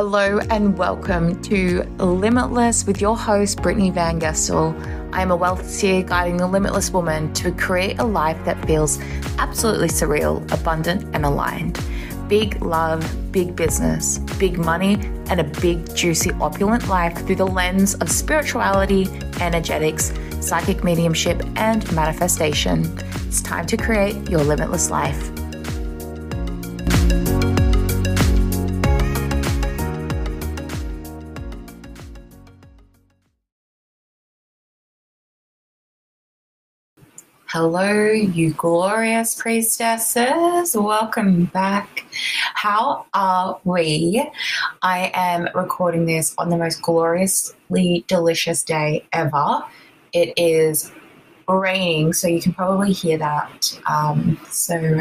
Hello and welcome to Limitless with your host, Brittney Van Gestel. I am a wealth seer guiding the limitless woman to create a life that feels absolutely surreal, abundant, and aligned. Big love, big business, big money, and a big, juicy, opulent life through the lens of spirituality, energetics, psychic mediumship, and manifestation. It's time to create your limitless life. Hello, you glorious priestesses. Welcome back. How are we? I am recording this on the most gloriously delicious day ever. It is raining, so you can probably hear that. Um, so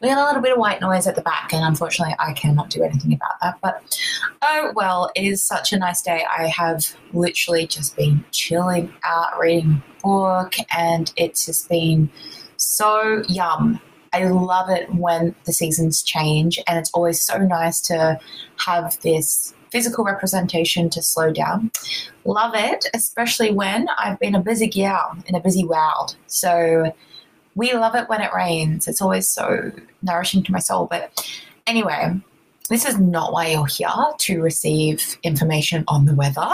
we got a little bit of white noise at the back, and unfortunately, I cannot do anything about that. But oh well, it is such a nice day. I have literally just been chilling out, reading book, and it's just been so yum. I love it when the seasons change, and it's always so nice to have this physical representation to slow down. Love it, especially when I've been a busy gal in a busy world. So we love it when it rains. It's always so nourishing to my soul. But anyway, this is not why you're here to receive information on the weather.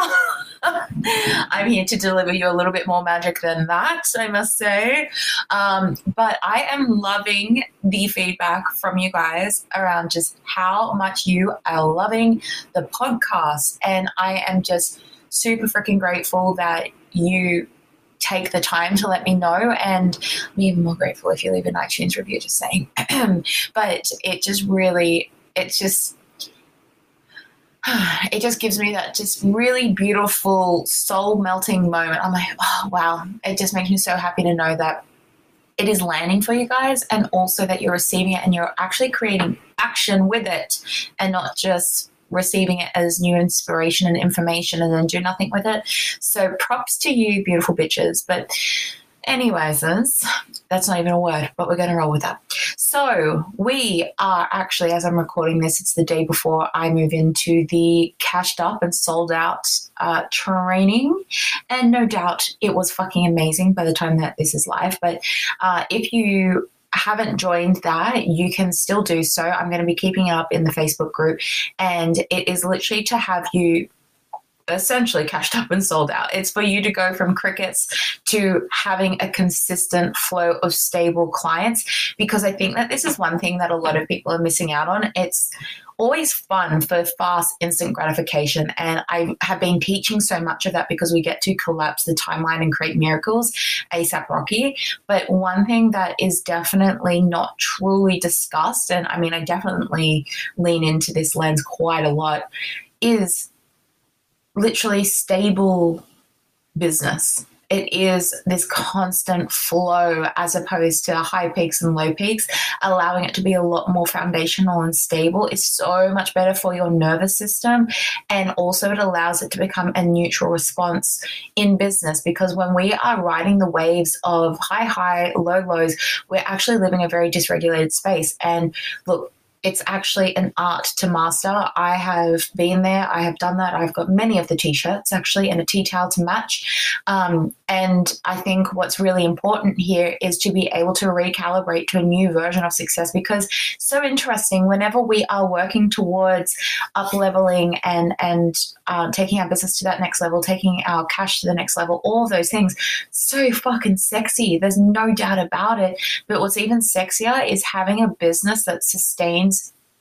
I'm here to deliver you a little bit more magic than that, I must say. Um, but I am loving the feedback from you guys around just how much you are loving the podcast. And I am just super freaking grateful that you take the time to let me know. And I'm even more grateful if you leave an iTunes review just saying. but it just really, it's just, it just gives me that just really beautiful soul melting moment. I'm like, oh, wow. It just makes me so happy to know that it is landing for you guys and also that you're receiving it and you're actually creating action with it and not just receiving it as new inspiration and information and then do nothing with it. So props to you, beautiful bitches. But anyways, that's not even a word, but we're going to roll with that. So we are actually, as I'm recording this, it's the day before I move into the cashed up and sold out uh, training. And no doubt it was fucking amazing by the time that this is live. But uh, if you haven't joined that, you can still do so. I'm going to be keeping it up in the Facebook group, and it is literally to have you essentially cashed up and sold out. It's for you to go from crickets to having a consistent flow of stable clients because I think that this is one thing that a lot of people are missing out on. It's always fun for fast, instant gratification. And I have been teaching so much of that because we get to collapse the timeline and create miracles ASAP Rocky. But one thing that is definitely not truly discussed, and I mean, I definitely lean into this lens quite a lot, is literally stable business it is this constant flow as opposed to high peaks and low peaks, allowing it to be a lot more foundational and stable is so much better for your nervous system. And also, it allows it to become a neutral response in business because when we are riding the waves of high, high, low lows, we're actually living a very dysregulated space. And look, it's actually an art to master. I have been there, I have done that. I've got many of the t shirts actually and a tea towel to match. Um, and I think what's really important here is to be able to recalibrate to a new version of success because so interesting whenever we are working towards up leveling and, and uh, taking our business to that next level, taking our cash to the next level, all of those things, so fucking sexy. There's no doubt about it. But what's even sexier is having a business that sustains sustains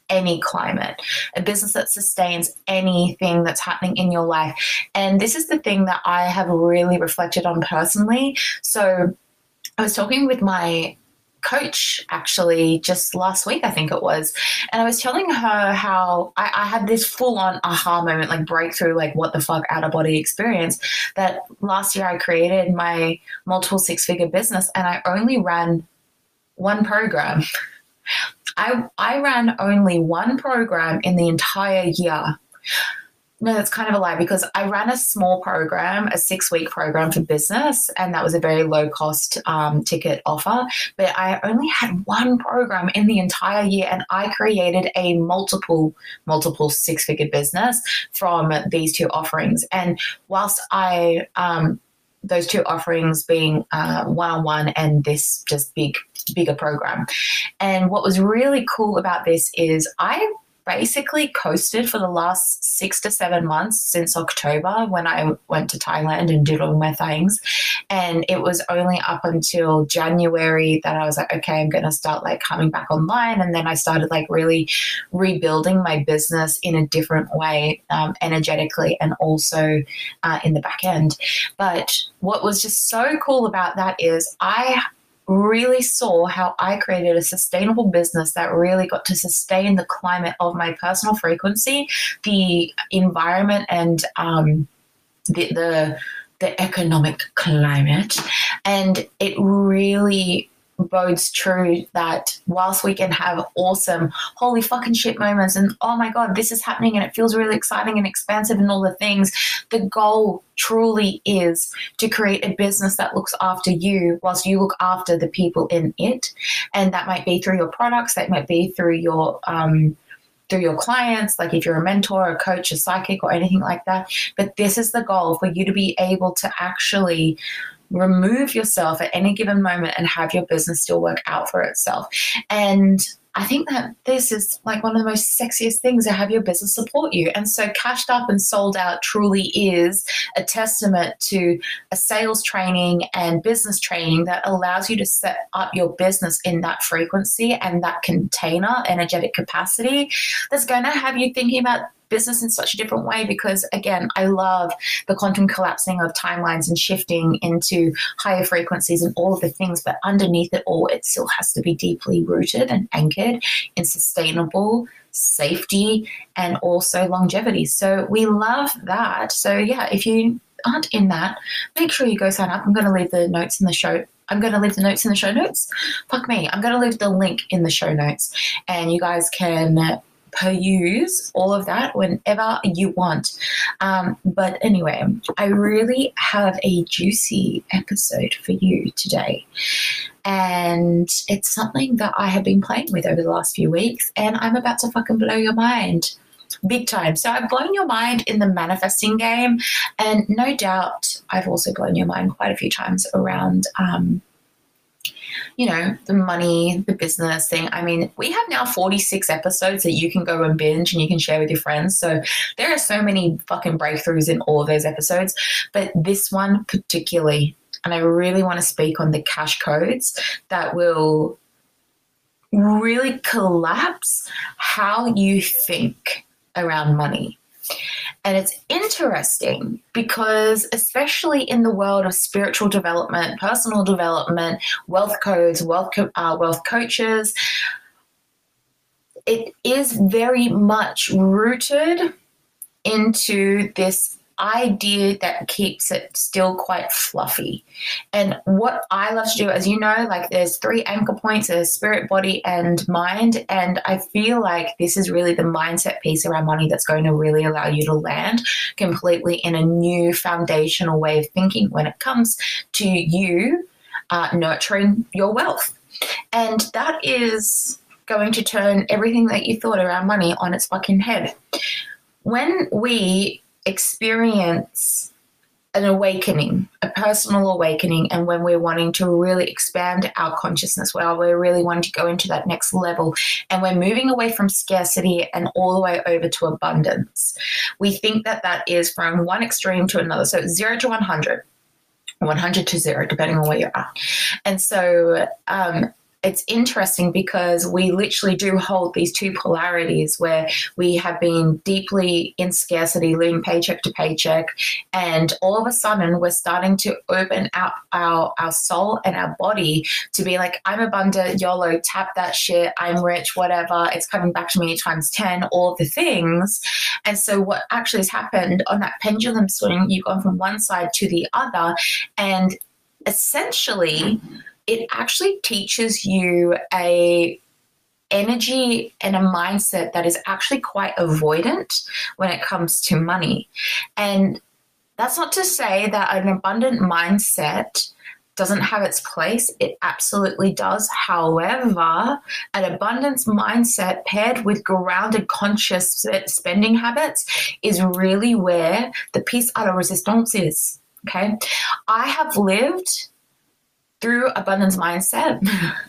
any climate, a business that sustains anything that's happening in your life. And this is the thing that I have really reflected on personally. So I was talking with my coach actually just last week, I think it was. And I was telling her how I, I, had this full on aha moment, like breakthrough, like what the fuck out of body experience. That last year I created my multiple six figure business and I only ran one program. I, I ran only one program in the entire year. no, that's kind of a lie because I ran a small program, a six week program for business, and that was a very low cost um, ticket offer. But I only had one program in the entire year, and I created a multiple, multiple six figure business from these two offerings. And whilst I, um, those two offerings being one on one and this just big, bigger program. And what was really cool about this is I basically coasted for the last six to seven months since October when I went to Thailand and did all my things. And it was only up until January that I was like, okay, I'm going to start like coming back online. And then I started like really rebuilding my business in a different way, um, energetically and also uh, in the back end. But what was just so cool about that is I really saw how I created a sustainable business that really got to sustain the climate of my personal frequency, the environment, and um, the, the the economic climate, and it really bodes true that whilst we can have awesome, holy fucking shit moments and oh my god, this is happening and it feels really exciting and expansive and all the things, the goal truly is to create a business that looks after you whilst you look after the people in it. And that might be through your products, that might be through your, um, through your clients, like if you're a mentor, a coach, a psychic, or anything like that. But this is the goal for you to be able to actually remove yourself at any given moment and have your business still work out for itself. And I think that this is like one of the most sexiest things to have your business support you. And so, cashed up and sold out truly is a testament to a sales training and business training that allows you to set up your business in that frequency and that container, energetic capacity that's going to have you thinking about business in such a different way because again i love the quantum collapsing of timelines and shifting into higher frequencies and all of the things but underneath it all it still has to be deeply rooted and anchored in sustainable safety and also longevity so we love that so yeah if you aren't in that make sure you go sign up i'm going to leave the notes in the show I'm going to leave the notes in the show notes. Fuck me. I'm going to leave the link in the show notes and you guys can peruse all of that whenever you want. Um, but anyway, I really have a juicy episode for you today. And it's something that I have been playing with over the last few weeks, and I'm about to fucking blow your mind big time. So I've blown your mind in the manifesting game, and no doubt I've also blown your mind quite a few times around um, you know, the money, the business thing. I mean, we have now 46 episodes that you can go and binge and you can share with your friends. So there are so many fucking breakthroughs in all of those episodes. But this one particularly, and I really want to speak on the cash codes that will really collapse how you think around money. And it's interesting because, especially in the world of spiritual development, personal development, wealth codes, wealth, co- uh, wealth coaches, it is very much rooted into this idea that keeps it still quite fluffy. And what I love to do, as you know, like there's three anchor points there's spirit, body, and mind. And I feel like this is really the mindset piece around money that's going to really allow you to land completely in a new foundational way of thinking when it comes to you uh, nurturing your wealth. And that is going to turn everything that you thought around money on its fucking head. When we experience an awakening, a personal awakening, and when we're wanting to really expand our consciousness, where we're really wanting to go into that next level, and we're moving away from scarcity and all the way over to abundance. We think that that is from one extreme to another. So zero to 100. 100 to zero, depending on where you're at. And so, um, it's interesting because we literally do hold these two polarities where we have been deeply in scarcity, living paycheck to paycheck, and all of a sudden we're starting to open up our, our soul and our body to be like, I'm abundant, YOLO, tap that shit, I'm rich, whatever, it's coming back to me times 10, all the things. And so what actually has happened on that pendulum swing, you've gone from one side to the other, and essentially it actually teaches you a energy and a mindset that is actually quite avoidant when it comes to money. And that's not to say that an abundant mindset doesn't have its place. It absolutely does. However, an abundance mindset paired with grounded conscious spending habits is really where the piece à la resistance is. Okay. I have lived through abundance mindset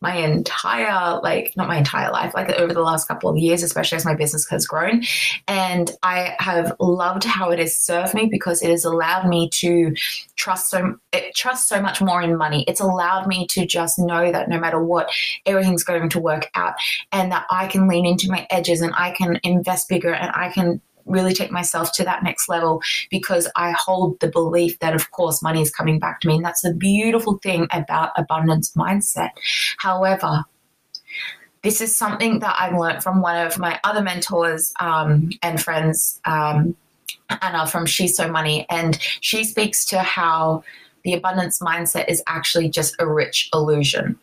my entire like not my entire life like over the last couple of years especially as my business has grown. And i have loved how it has served me because it has allowed me to trust so it trust so much more in money. It's allowed me to just know that no matter what everything's going to work out and that i can lean into my edges and i can invest bigger and i can really take myself to that next level because I hold the belief that, of course, money is coming back to me. And that's the beautiful thing about abundance mindset. However, this is something that I learned from one of my other mentors um, and friends, um, Anna from She's So Money. And she speaks to how the abundance mindset is actually just a rich illusion.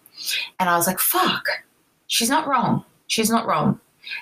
And I was like, fuck, she's not wrong. She's not wrong.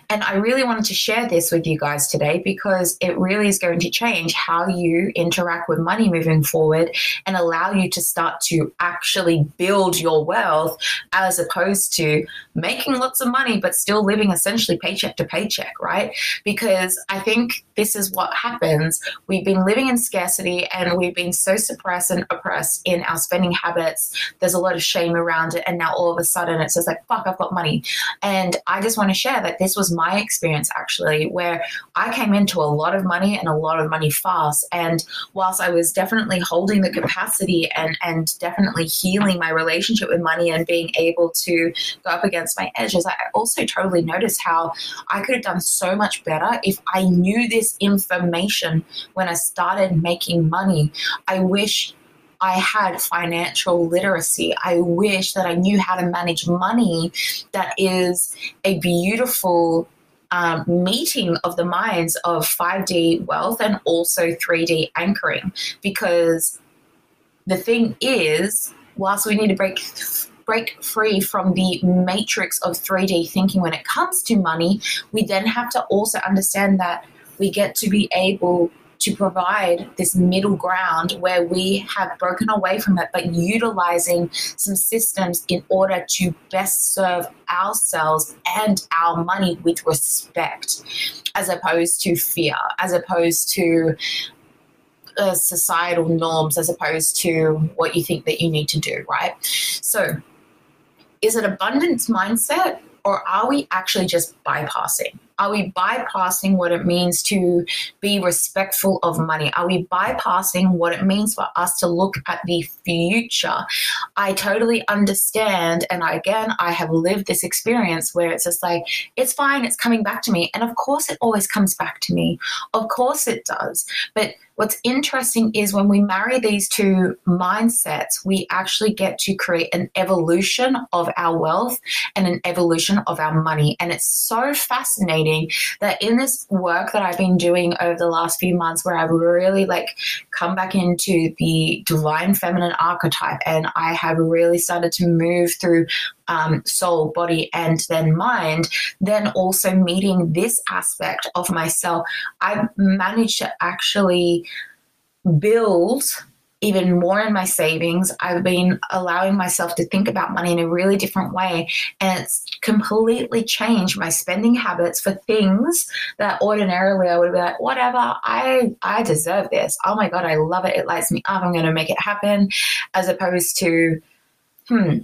And I really wanted to share this with you guys today because it really is going to change how you interact with money moving forward and allow you to start to actually build your wealth as opposed to making lots of money but still living essentially paycheck to paycheck, right? Because I think this is what happens. We've been living in scarcity and we've been so suppressed and oppressed in our spending habits. There's a lot of shame around it. And now all of a sudden it's just like, fuck, I've got money. And I just want to share that this was my experience actually, where I came into a lot of money and a lot of money fast. And whilst I was definitely holding the capacity and, and definitely healing my relationship with money and being able to go up against my edges, I also totally noticed how I could have done so much better if I knew this information when I started making money. I wish I had financial literacy. I wish that I knew how to manage money. That is a beautiful um, meeting of the minds of 5D wealth and also 3D anchoring. Because the thing is, whilst we need to break break free from the matrix of 3D thinking when it comes to money, we then have to also understand that we get to be able to provide this middle ground where we have broken away from it, but utilizing some systems in order to best serve ourselves and our money with respect, as opposed to fear, as opposed to uh, societal norms, as opposed to what you think that you need to do, right? So, is it abundance mindset or are we actually just bypassing? Are we bypassing what it means to be respectful of money? Are we bypassing what it means for us to look at the future? I totally understand. And again, I have lived this experience where it's just like, it's fine, it's coming back to me. And of course, it always comes back to me. Of course, it does. But What's interesting is when we marry these two mindsets, we actually get to create an evolution of our wealth and an evolution of our money. And it's so fascinating that in this work that I've been doing over the last few months, where I've really like come back into the divine feminine archetype and I have really started to move through um, soul, body, and then mind, then also meeting this aspect of myself, I've managed to actually build even more in my savings. I've been allowing myself to think about money in a really different way. And it's completely changed my spending habits for things that ordinarily I would be like, whatever, I I deserve this. Oh my God, I love it. It lights me up. I'm gonna make it happen. As opposed to, hmm,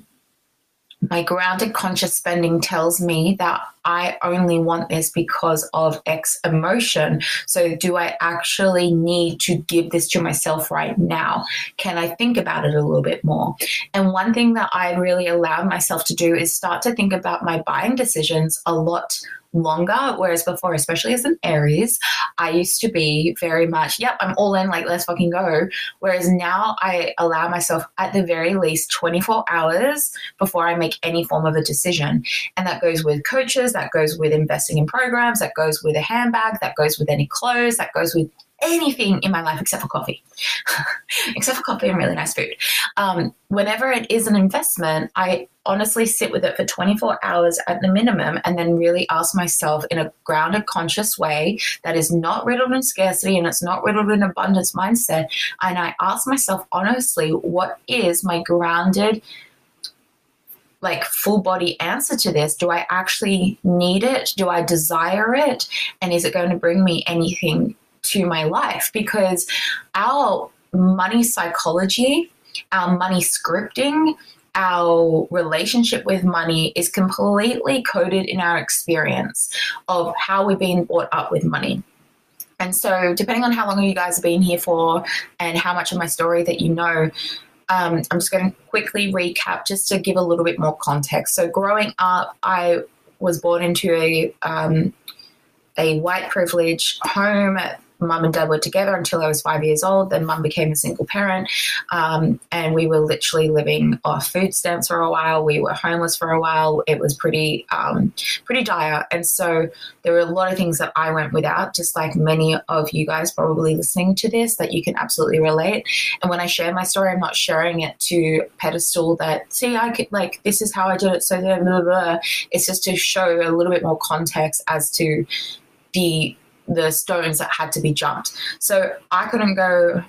my grounded conscious spending tells me that I only want this because of X emotion. So, do I actually need to give this to myself right now? Can I think about it a little bit more? And one thing that I really allowed myself to do is start to think about my buying decisions a lot longer. Whereas before, especially as an Aries, I used to be very much, yep, I'm all in, like, let's fucking go. Whereas now I allow myself at the very least 24 hours before I make any form of a decision. And that goes with coaches, that goes with investing in programs, that goes with a handbag, that goes with any clothes, that goes with anything in my life except for coffee. except for coffee and really nice food. Um, whenever it is an investment, I honestly sit with it for 24 hours at the minimum and then really ask myself in a grounded, conscious way that is not riddled in scarcity and it's not riddled in abundance mindset. And I ask myself honestly, what is my grounded, like full body answer to this? Do I actually need it? Do I desire it? And is it going to bring me anything to my life? Because our money psychology, our money scripting, our relationship with money is completely coded in our experience of how we've been brought up with money. And so, depending on how long you guys have been here for and how much of my story that you know, um, I'm just going to quickly recap just to give a little bit more context. So, growing up, I was born into a um, a white privilege home mum and dad were together until I was five years old. Then mum became a single parent, um, and we were literally living off food stamps for a while. We were homeless for a while. It was pretty um, pretty dire, and so there were a lot of things that I went without, just like many of you guys probably listening to this that you can absolutely relate. And when I share my story, I'm not sharing it to pedestal that see I could like this is how I did it. So blah, blah, blah. it's just to show a little bit more context as to the the stones that had to be jumped. So I couldn't go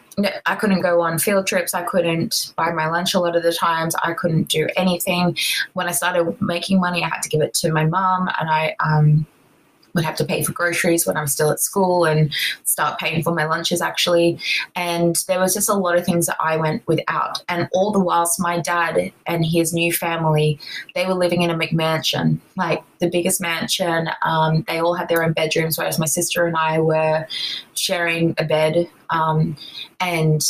I couldn't go on field trips. I couldn't buy my lunch a lot of the times. I couldn't do anything. When I started making money, I had to give it to my mom and I um would have to pay for groceries when I was still at school and start paying for my lunches actually. And there was just a lot of things that I went without. And all the whilst my dad and his new family, they were living in a McMansion, like the biggest mansion. Um, they all had their own bedrooms, whereas my sister and I were sharing a bed. Um, and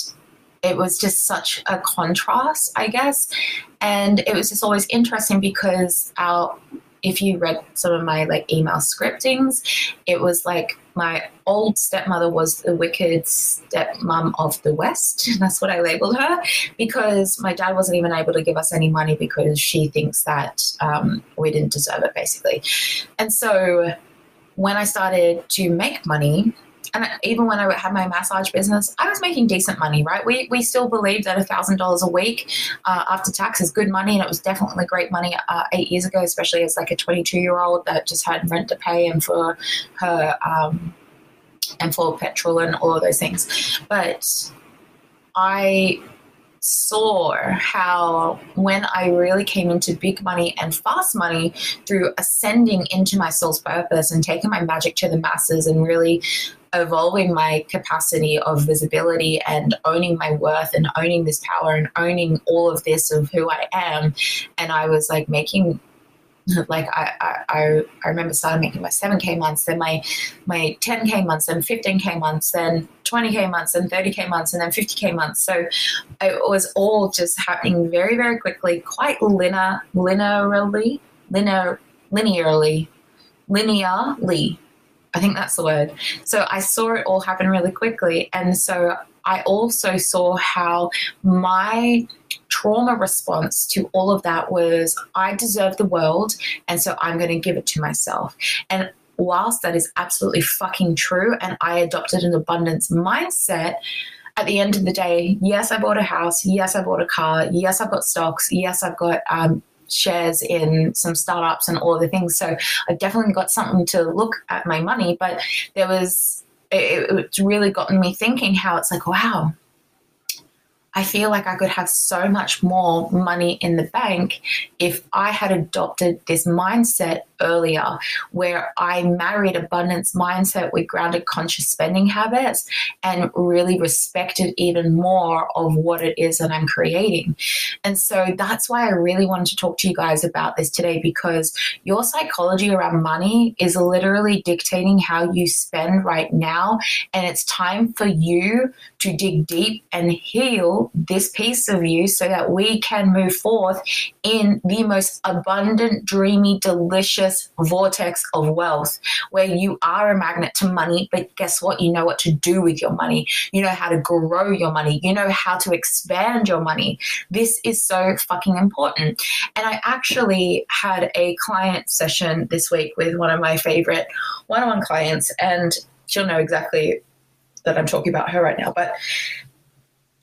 it was just such a contrast, I guess. And it was just always interesting because our if you read some of my like email scriptings, it was like my old stepmother was the wicked stepmom of the West. That's what I labeled her because my dad wasn't even able to give us any money because she thinks that um, we didn't deserve it, basically. And so when I started to make money, and even when I had my massage business, I was making decent money, right? We, we still believed that $1,000 a week uh, after tax is good money. And it was definitely great money uh, eight years ago, especially as like a 22 year old that just had rent to pay and for her, um, and for petrol and all of those things. But I saw how when I really came into big money and fast money through ascending into my soul's purpose and taking my magic to the masses and really evolving my capacity of visibility and owning my worth and owning this power and owning all of this of who I am. And I was like making like I, I, I remember starting making my 7k months then my my 10k months then 15k months then 20k months then 30k months and then 50k months so it was all just happening very very quickly quite linear linearly linear linearly linearly I think that's the word. So I saw it all happen really quickly. And so I also saw how my trauma response to all of that was I deserve the world. And so I'm going to give it to myself. And whilst that is absolutely fucking true, and I adopted an abundance mindset, at the end of the day, yes, I bought a house. Yes, I bought a car. Yes, I've got stocks. Yes, I've got um, shares in some startups and all the things. So I've definitely got something to look at my money. But there was, it, it's really gotten me thinking how it's like, wow, I feel like I could have so much more money in the bank if I had adopted this mindset earlier, where I married abundance mindset with grounded conscious spending habits and really respected even more of what it is that I'm creating. And so that's why I really wanted to talk to you guys about this today because your psychology around money is literally dictating how you spend right now. And it's time for you to dig deep and heal this piece of you so that we can move forth in the most abundant, dreamy, delicious vortex of wealth where you are a magnet to money, but guess what? You know what to do with your money. You know how to grow your money. You know how to expand your money. This is so fucking important. And I actually had a client session this week with one of my favorite one on one clients, and she'll know exactly that I'm talking about her right now. But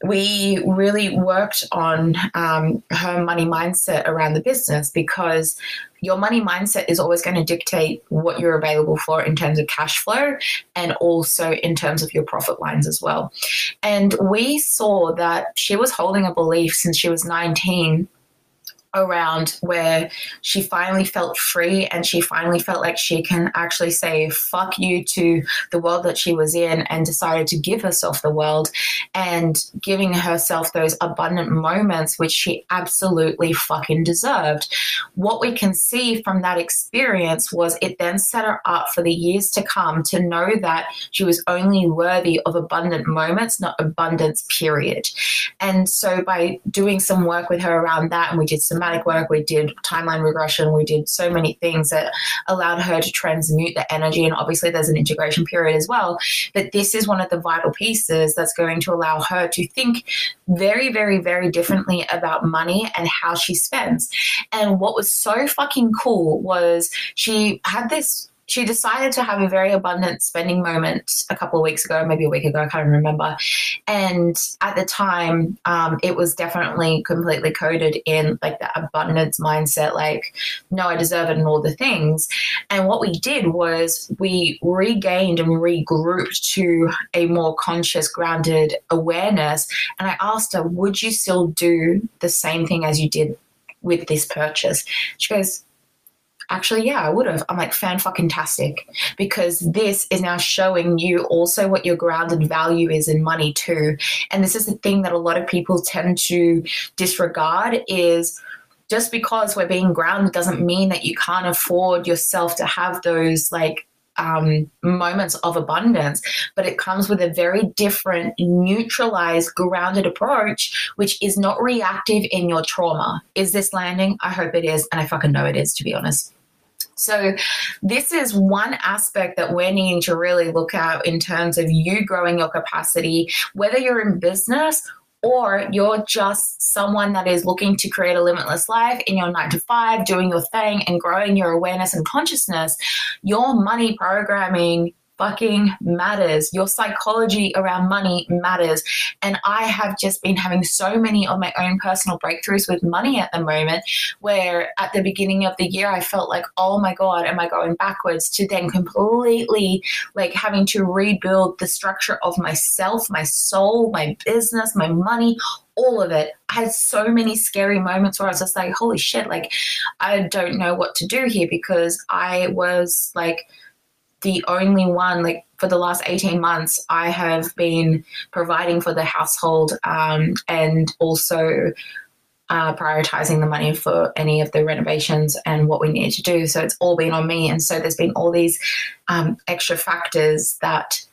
we really worked on um, her money mindset around the business because your money mindset is always going to dictate what you're available for in terms of cash flow and also in terms of your profit lines as well. And we saw that she was holding a belief since she was 19 around where she finally felt free and she finally felt like she can actually say fuck you to the world that she was in and decided to give herself the world and giving herself those abundant moments which she absolutely fucking deserved. What we can see from that experience was it then set her up for the years to come to know that she was only worthy of abundant moments, not abundance, period. And so by doing some work with her around that, and we did some work, we did timeline regression, we did so many things that allowed her to transmute the energy. And obviously, there's an integration period as well. But this is one of the vital pieces that's going to allow her to think very, very, very differently about money and how she spends. And what was so fucking cool was she had this she decided to have a very abundant spending moment a couple of weeks ago, maybe a week ago, I can't remember. And at the time, um, it was definitely completely coded in like the abundance mindset, like, no, I deserve it and all the things. And what we did was we regained and regrouped to a more conscious, grounded awareness. And I asked her, would you still do the same thing as you did with this purchase? She goes, actually, yeah, I would have. I'm like, fan fucking tastic. Because this is now showing you also what your grounded value is in money too. And this is the thing that a lot of people tend to disregard is just because we're being grounded doesn't mean that you can't afford yourself to have those like um, moments of abundance, but it comes with a very different, neutralized, grounded approach, which is not reactive in your trauma. Is this landing? I hope it is. And I fucking know it is, to be honest. So, this is one aspect that we're needing to really look at in terms of you growing your capacity, whether you're in business or you're just someone that is looking to create a limitless life in your nine to five, doing your thing and growing your awareness and consciousness, your money programming fucking matters. Your psychology around money matters. And I have just been having so many of my own personal breakthroughs with money at the moment, where at the beginning of the year, I felt like, oh my God, am I going backwards? To then completely like having to rebuild the structure of myself, my soul, my business, my money, all of it. I had so many scary moments where I was just like, holy shit, like, I don't know what to do here because I was like, the only one like for the last 18 months i have been providing for the household um, and also uh, prioritizing the money for any of the renovations and what we need to do. So it's all been on me and so there's been all these um, extra factors that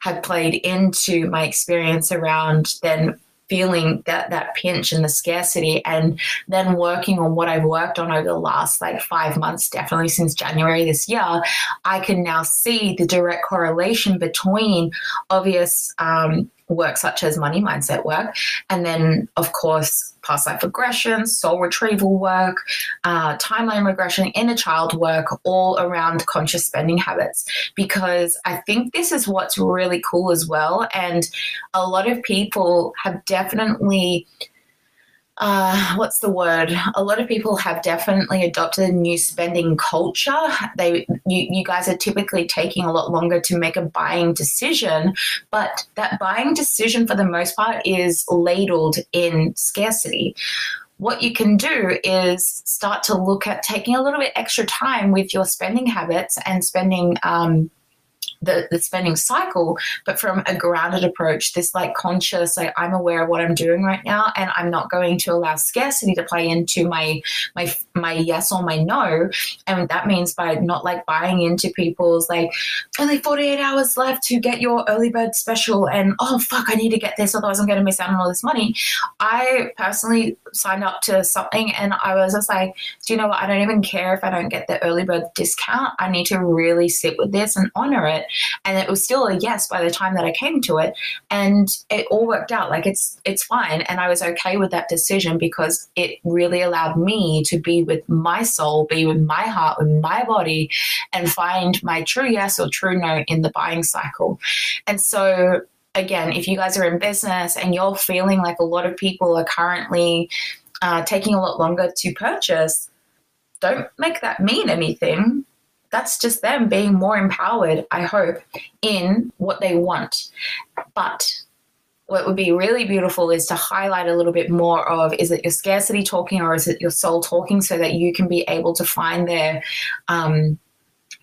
have played into my experience around then feeling that that pinch and the scarcity and then working on what I've worked on over the last like five months, definitely since January this year, I can now see the direct correlation between obvious um, work such as money mindset work, and then, of course, past life regression, soul retrieval work, uh, timeline regression, inner child work, all around conscious spending habits. Because I think this is what's really cool as well. And a lot of people have definitely uh, what's the word? A lot of people have definitely adopted a new spending culture. They, you, you guys are typically taking a lot longer to make a buying decision, but that buying decision, for the most part, is ladled in scarcity what you can do is start to look at taking a little bit extra time with your spending habits and spending um, the, the spending cycle, but from a grounded approach, this like conscious, like I'm aware of what I'm doing right now, and I'm not going to allow scarcity to play into my my my yes or my no. And that means by not like buying into people's like only 48 hours left to get your early bird special, and oh fuck, I need to get this, otherwise I'm to miss out on all this money. I personally signed up to something, and I was just like, do you know what? I don't even care if I don't get the early bird discount. I need to really sit with this and honor it and it was still a yes by the time that I came to it. And it all worked out. Like it's it's fine. And I was okay with that decision because it really allowed me to be with my soul be with my heart with my body and find my true yes or true no in the buying cycle. And so again, if you guys are in business and you're feeling like a lot of people are currently uh, taking a lot longer to purchase, don't make that mean anything. That's just them being more empowered, I hope, in what they want. But what would be really beautiful is to highlight a little bit more of is it your scarcity talking or is it your soul talking so that you can be able to find their um,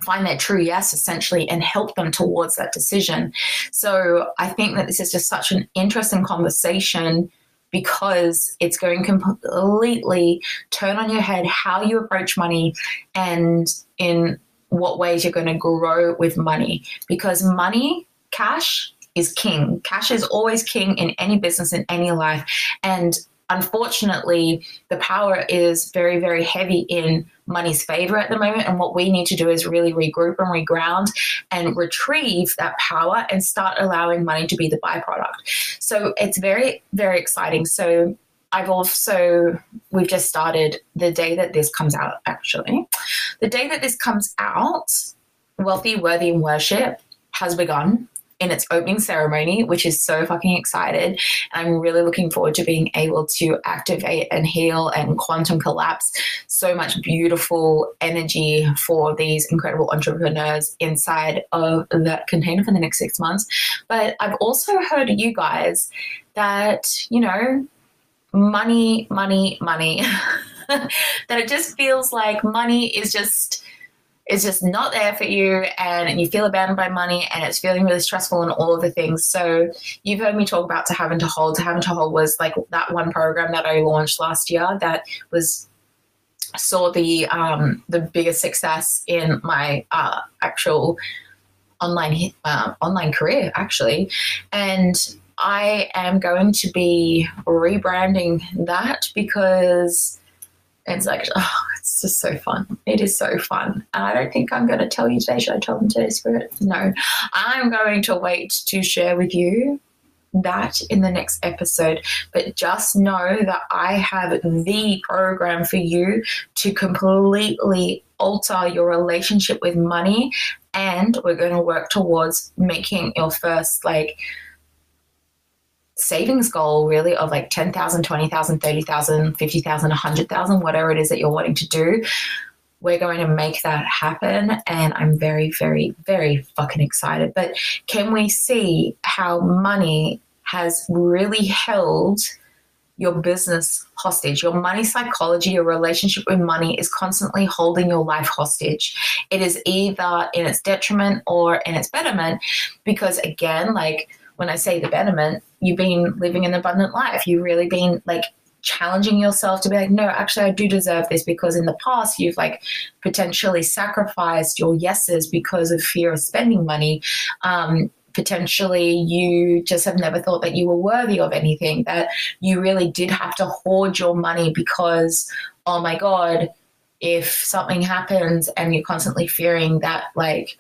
find their true yes essentially and help them towards that decision so i think that this is just such an interesting conversation because it's going completely turn on your head how you approach money and in what ways you're going to grow with money because money cash is king cash is always king in any business in any life and unfortunately, the power is very, very heavy in money's favor at the moment. And what we need to do is really regroup and reground and retrieve that power and start allowing money to be the byproduct. So it's very, very exciting. So I've also, we've just started the day that this comes out, actually. The day that this comes out, Wealthy, Worthy, and Worship has begun in its opening ceremony, which is so fucking excited. And I'm really looking forward to being able to activate and heal and quantum collapse so much beautiful energy for these incredible entrepreneurs inside of that container for the next six months. But I've also heard you guys that, you know, money, money, money. that it just feels like money is just is just not there for you and you feel abandoned by money and it's feeling really stressful and all of the things. So you've heard me talk about To Have and To Hold. To Have and To Hold was like that one program that I launched last year that was saw the um, the biggest success in my uh, actual online uh, online career actually, and I am going to be rebranding that because it's like oh, it's just so fun. It is so fun. And I don't think I'm going to tell you today. Should I tell them today, Spirit? No. I'm going to wait to share with you that in the next episode. But just know that I have the program for you to completely alter your relationship with money. And we're going to work towards making your first, like, savings goal really of like 10,000, 20,000, 30,000, 50,000, 100,000, whatever it is that you're wanting to do. We're going to make that happen. And I'm very, very, very fucking excited. But can we see how money has really held your business hostage. Your money psychology, your relationship with money is constantly holding your life hostage. It is either in its detriment or in its betterment because, again, like when I say the betterment, you've been living an abundant life. You've really been like challenging yourself to be like, no, actually, I do deserve this because in the past you've like potentially sacrificed your yeses because of fear of spending money. Um, potentially you just have never thought that you were worthy of anything, that you really did have to hoard your money because, oh my God, if something happens and you're constantly fearing that, like,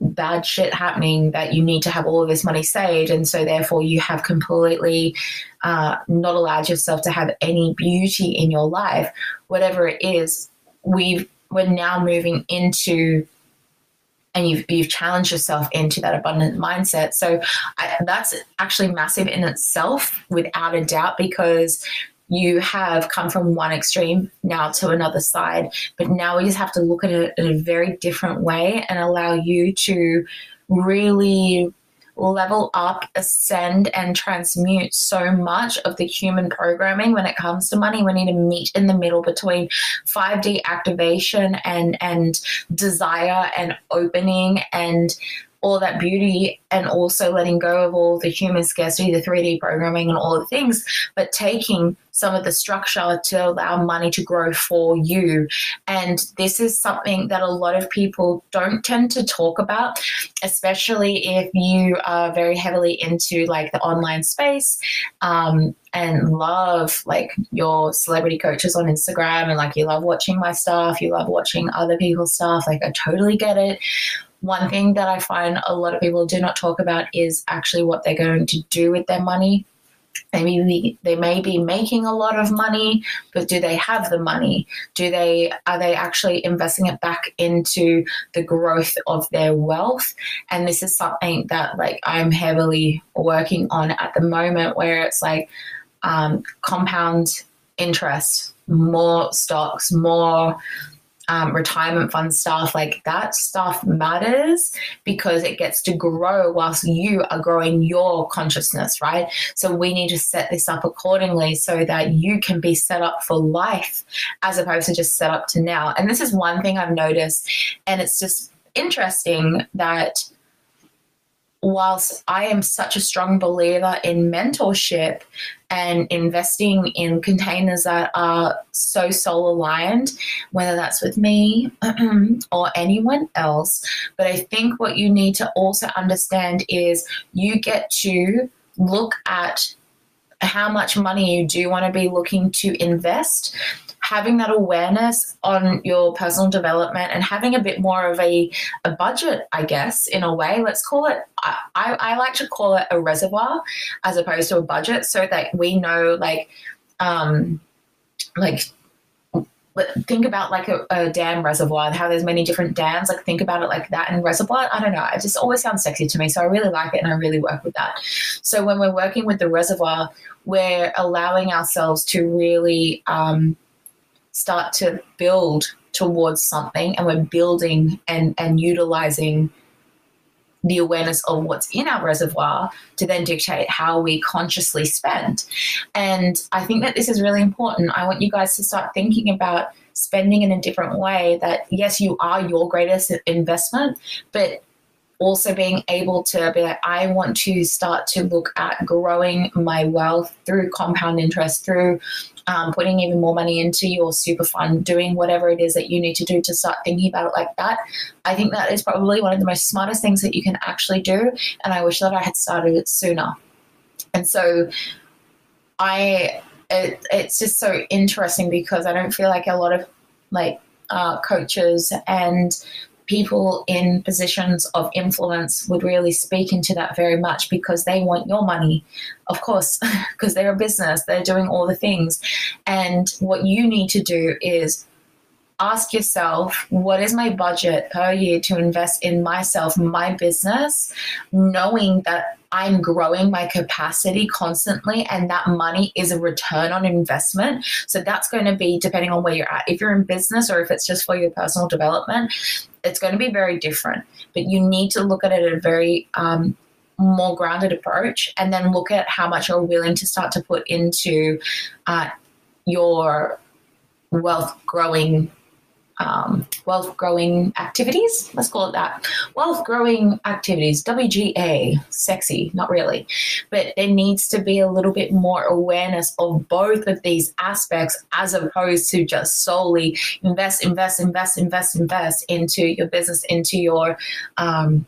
bad shit happening that you need to have all of this money saved and so therefore you have completely uh, not allowed yourself to have any beauty in your life whatever it is we've we're now moving into and you've, you've challenged yourself into that abundant mindset. So I, that's actually massive in itself, without a doubt, because you have come from one extreme now to another side. But now we just have to look at it in a very different way and allow you to really level up, ascend, and transmute so much of the human programming when it comes to money. We need to meet in the middle between 5D activation and and desire and opening and all that beauty and also letting go of all the human scarcity, the 3D programming, and all the things, but taking some of the structure to allow money to grow for you. And this is something that a lot of people don't tend to talk about, especially if you are very heavily into like the online space. Um, and love like your celebrity coaches on Instagram and like you love watching my stuff, you love watching other people's stuff. Like I totally get it one thing that I find a lot of people do not talk about is actually what they're going to do with their money. Maybe they may be making a lot of money but do they have the money? Do they are they actually investing it back into the growth of their wealth? And this is something that like i'm heavily working on at the moment where it's like um, compound interest more stocks more um, retirement fund stuff, like that stuff matters because it gets to grow whilst you are growing your consciousness, right? So we need to set this up accordingly so that you can be set up for life as opposed to just set up to now. And this is one thing I've noticed, and it's just interesting that whilst I am such a strong believer in mentorship and investing in containers that are so soul aligned, whether that's with me or anyone else, but I think what you need to also understand is you get to look at how much money you do want to be looking to invest having that awareness on your personal development and having a bit more of a, a budget, I guess, in a way. Let's call it, I, I like to call it a reservoir as opposed to a budget so that we know, like, um, like think about like a, a, dam reservoir how there's many different dams like think about it like that in reservoir i don't know it just always sounds sexy to me so i really like it and i really work with that so when we're working with the reservoir we're allowing ourselves to really um, start to build towards something and we're building and, and utilizing the awareness of what's in our reservoir to then dictate how we consciously spend. And I think that this is really important. I want you guys to start thinking about spending in a different way that, yes, you are your greatest investment, but also being able to be like, I want to start to look at growing my wealth through compound interest, through um, putting even more money into your super fund, doing whatever it is that you need to do to start thinking about it like that. I think that is probably one of the most smartest things that you can actually do. And I wish that I had started it sooner. And so I, it, it's just so interesting because I don't feel like a lot of like uh, coaches and people in positions of influence would really speak into that very much because they want your money, of course, because they're a business, they're doing all the things. And what you need to do is ask yourself what is my budget per year to invest in myself, my business, knowing that I'm growing my capacity constantly and that money is a return on investment. So that's going to be depending on where you're at. If you're in business or if it's just for your personal development, it's going to be very different. But you need to look at it at a very um, more grounded approach and then look at how much you're willing to start to put into uh, your wealth growing um, wealth growing activities. Let's call it that. Wealth growing activities, WGA, sexy, not really. But there needs to be a little bit more awareness of both of these aspects as opposed to just solely invest, invest, invest, invest, invest into your business, into your, um,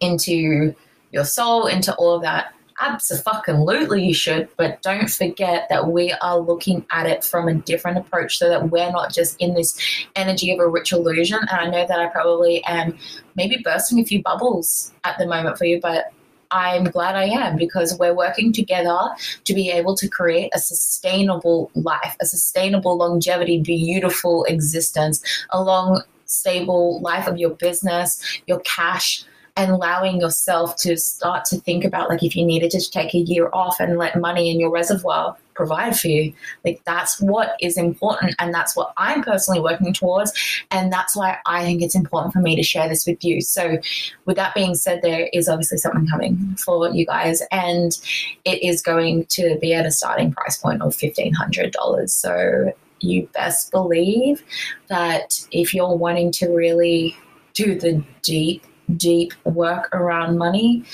into your soul, into all of that Absolutely, you should, but don't forget that we are looking at it from a different approach so that we're not just in this energy of a rich illusion. And I know that I probably am maybe bursting a few bubbles at the moment for you, but I'm glad I am because we're working together to be able to create a sustainable life, a sustainable longevity, beautiful existence, a long, stable life of your business, your cash and allowing yourself to start to think about like if you needed to take a year off and let money in your reservoir provide for you like that's what is important and that's what i'm personally working towards and that's why i think it's important for me to share this with you. So with that being said there is obviously something coming for you guys and it is going to be at a starting price point of $1500 so you best believe that if you're wanting to really do the deep deep work around money,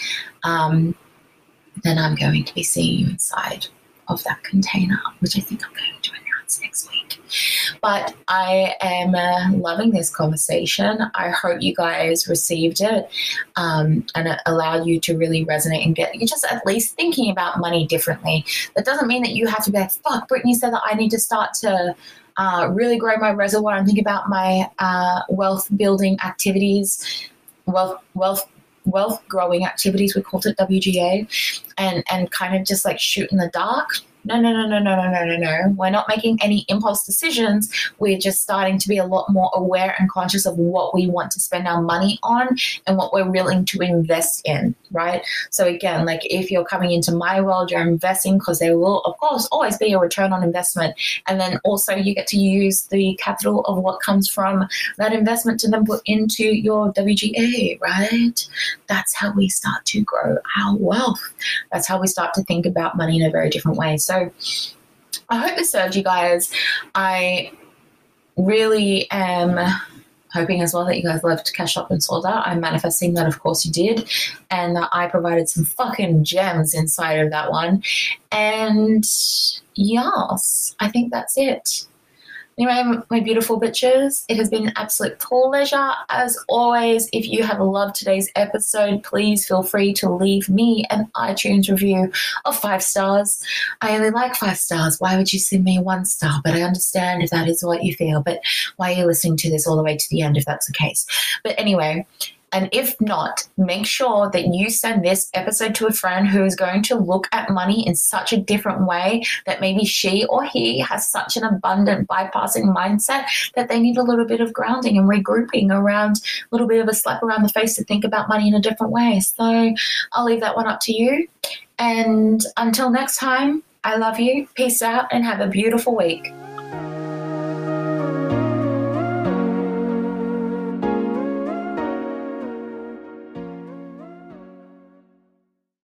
um, then I'm going to be seeing you inside of that container, which I think I'm going to announce next week. But I am uh, loving this conversation. I hope you guys received it um, and it allowed you to really resonate and get you just at least thinking about money differently. That doesn't mean that you have to be like, fuck, Brittney said that I need to start to uh, really grow my reservoir and think about my uh, wealth building activities wealth wealth wealth growing activities. We called it WGA, and and kind of just like shoot in the dark no, no, no, no, no, no, no, no, no. We're not making any impulse decisions. We're just starting to be a lot more aware and conscious of what we want to spend our money on and what we're willing to invest in, right? So, again, like if you're coming into my world, you're investing because there will, of course, always be a return on investment. And then also you get to use the capital of what comes from that investment to then put into your WGA, right? That's how we start to grow our wealth. That's how we start to think about money in a very different way. So, so I hope this served you guys. I really am hoping as well that you guys loved Cashed Up and Sold Out. I'm manifesting that, of course, you did. And that I provided some fucking gems inside of that one. And yes, I think that's it. Anyway, my beautiful bitches, it has been an absolute pleasure. As always, if you have loved today's episode, please feel free to leave me an iTunes review of five stars. I only like five stars. Why would you send me one star? But I understand if that is what you feel. But why are you listening to this all the way to the end if that's the case? But anyway, and if not, make sure that you send this episode to a friend who is going to look at money in such a different way that maybe she or he has such an abundant bypassing mindset that they need a little bit of grounding and regrouping around a little bit of a slap around the face to think about money in a different way. So I'll leave that one up to you. And until next time, I love you. Peace out and have a beautiful week.